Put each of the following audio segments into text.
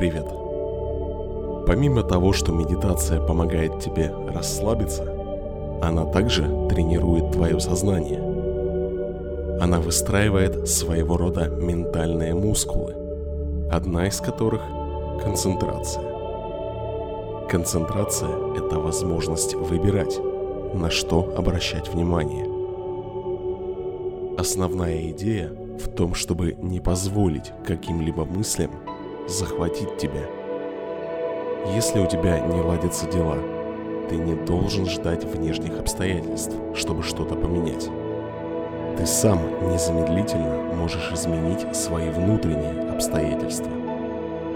Привет! Помимо того, что медитация помогает тебе расслабиться, она также тренирует твое сознание. Она выстраивает своего рода ментальные мускулы, одна из которых – концентрация. Концентрация – это возможность выбирать, на что обращать внимание. Основная идея в том, чтобы не позволить каким-либо мыслям захватить тебя. Если у тебя не ладятся дела, ты не должен ждать внешних обстоятельств, чтобы что-то поменять. Ты сам незамедлительно можешь изменить свои внутренние обстоятельства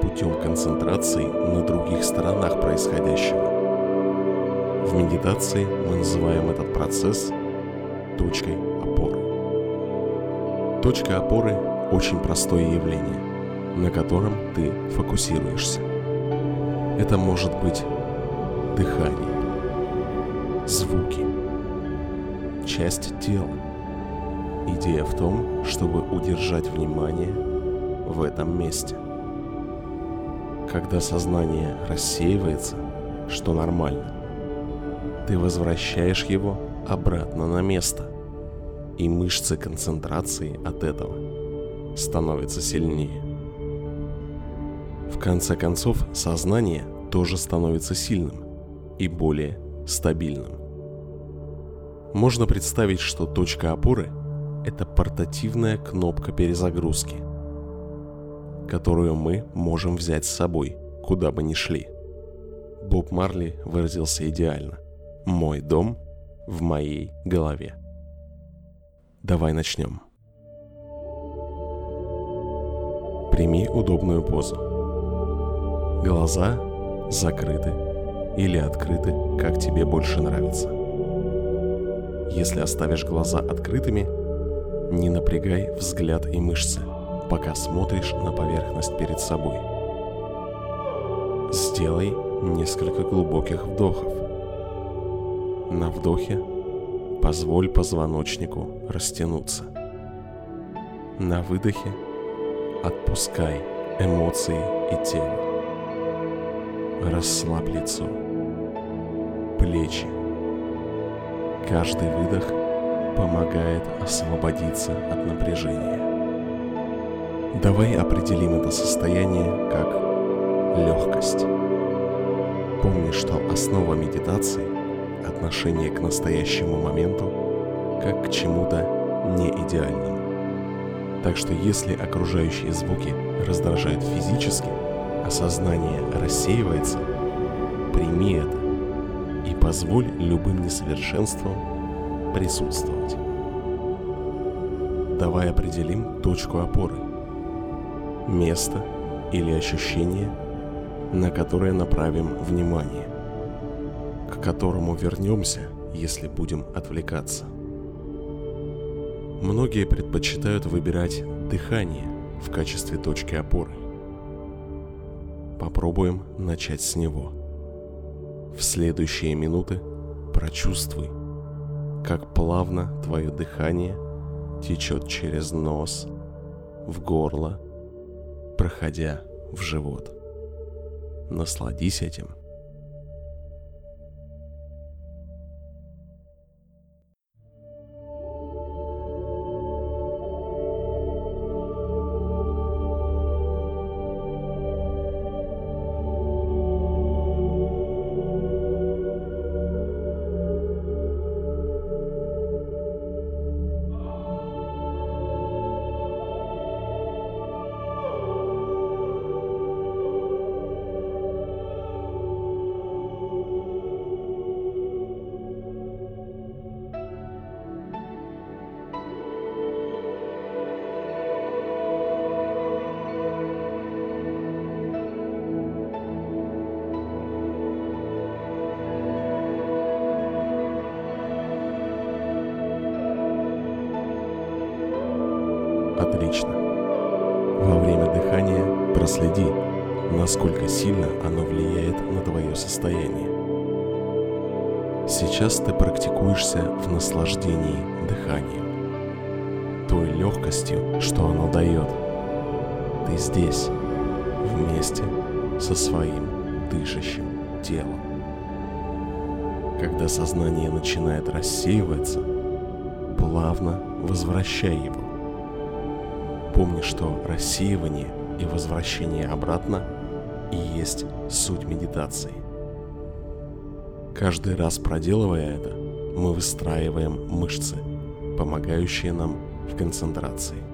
путем концентрации на других сторонах происходящего. В медитации мы называем этот процесс точкой опоры. Точка опоры – очень простое явление, на котором ты фокусируешься. Это может быть дыхание, звуки, часть тела. Идея в том, чтобы удержать внимание в этом месте. Когда сознание рассеивается, что нормально, ты возвращаешь его обратно на место и мышцы концентрации от этого становятся сильнее. В конце концов, сознание тоже становится сильным и более стабильным. Можно представить, что точка опоры – это портативная кнопка перезагрузки, которую мы можем взять с собой, куда бы ни шли. Боб Марли выразился идеально. «Мой дом в моей голове». Давай начнем. Прими удобную позу. Глаза закрыты или открыты, как тебе больше нравится. Если оставишь глаза открытыми, не напрягай взгляд и мышцы, пока смотришь на поверхность перед собой. Сделай несколько глубоких вдохов. На вдохе Позволь позвоночнику растянуться. На выдохе отпускай эмоции и тело. Расслабь лицо, плечи. Каждый выдох помогает освободиться от напряжения. Давай определим это состояние как легкость. Помни, что основа медитации отношение к настоящему моменту как к чему-то не идеальному. Так что если окружающие звуки раздражают физически, а сознание рассеивается, прими это и позволь любым несовершенствам присутствовать. Давай определим точку опоры, место или ощущение, на которое направим внимание к которому вернемся, если будем отвлекаться. Многие предпочитают выбирать дыхание в качестве точки опоры. Попробуем начать с него. В следующие минуты прочувствуй, как плавно твое дыхание течет через нос, в горло, проходя в живот. Насладись этим – Отлично. Во время дыхания проследи, насколько сильно оно влияет на твое состояние. Сейчас ты практикуешься в наслаждении дыханием, той легкостью, что оно дает. Ты здесь, вместе со своим дышащим телом. Когда сознание начинает рассеиваться, плавно возвращай его. Помни, что рассеивание и возвращение обратно и есть суть медитации. Каждый раз проделывая это, мы выстраиваем мышцы, помогающие нам в концентрации.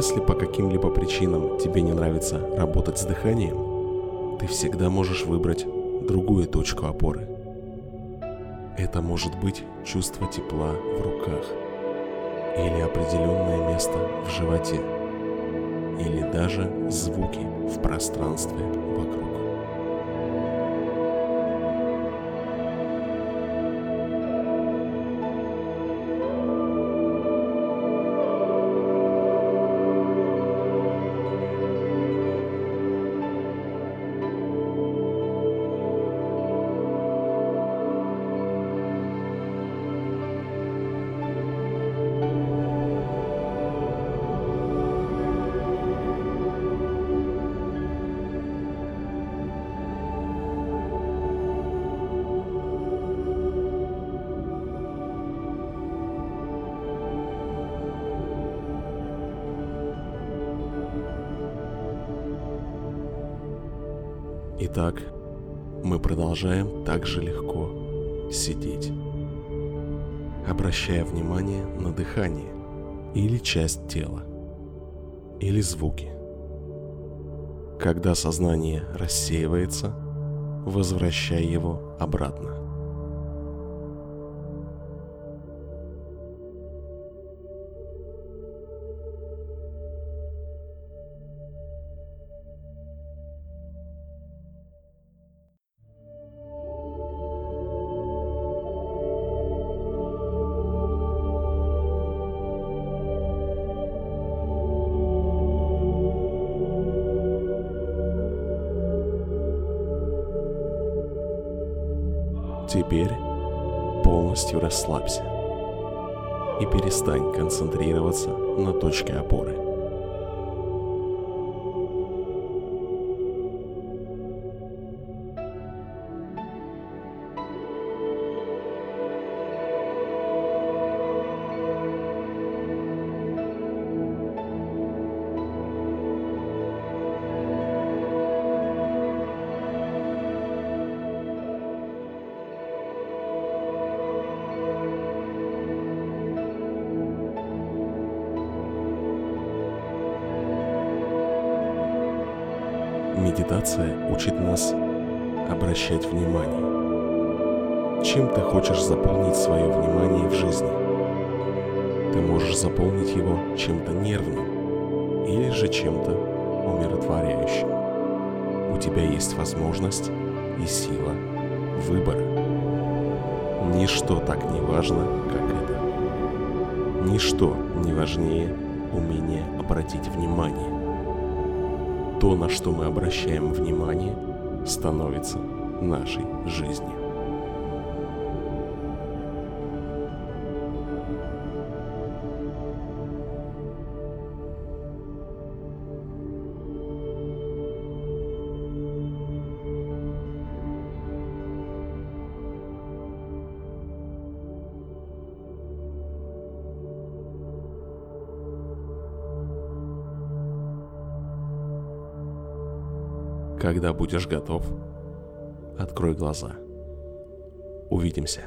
Если по каким-либо причинам тебе не нравится работать с дыханием, ты всегда можешь выбрать другую точку опоры. Это может быть чувство тепла в руках, или определенное место в животе, или даже звуки в пространстве вокруг. Итак, мы продолжаем так же легко сидеть, обращая внимание на дыхание или часть тела, или звуки. Когда сознание рассеивается, возвращай его обратно. Теперь полностью расслабься и перестань концентрироваться на точке опоры. Медитация учит нас обращать внимание. Чем ты хочешь заполнить свое внимание в жизни? Ты можешь заполнить его чем-то нервным или же чем-то умиротворяющим. У тебя есть возможность и сила выбора. Ничто так не важно, как это. Ничто не важнее умения обратить внимание то, на что мы обращаем внимание, становится нашей жизнью. Когда будешь готов, открой глаза. Увидимся.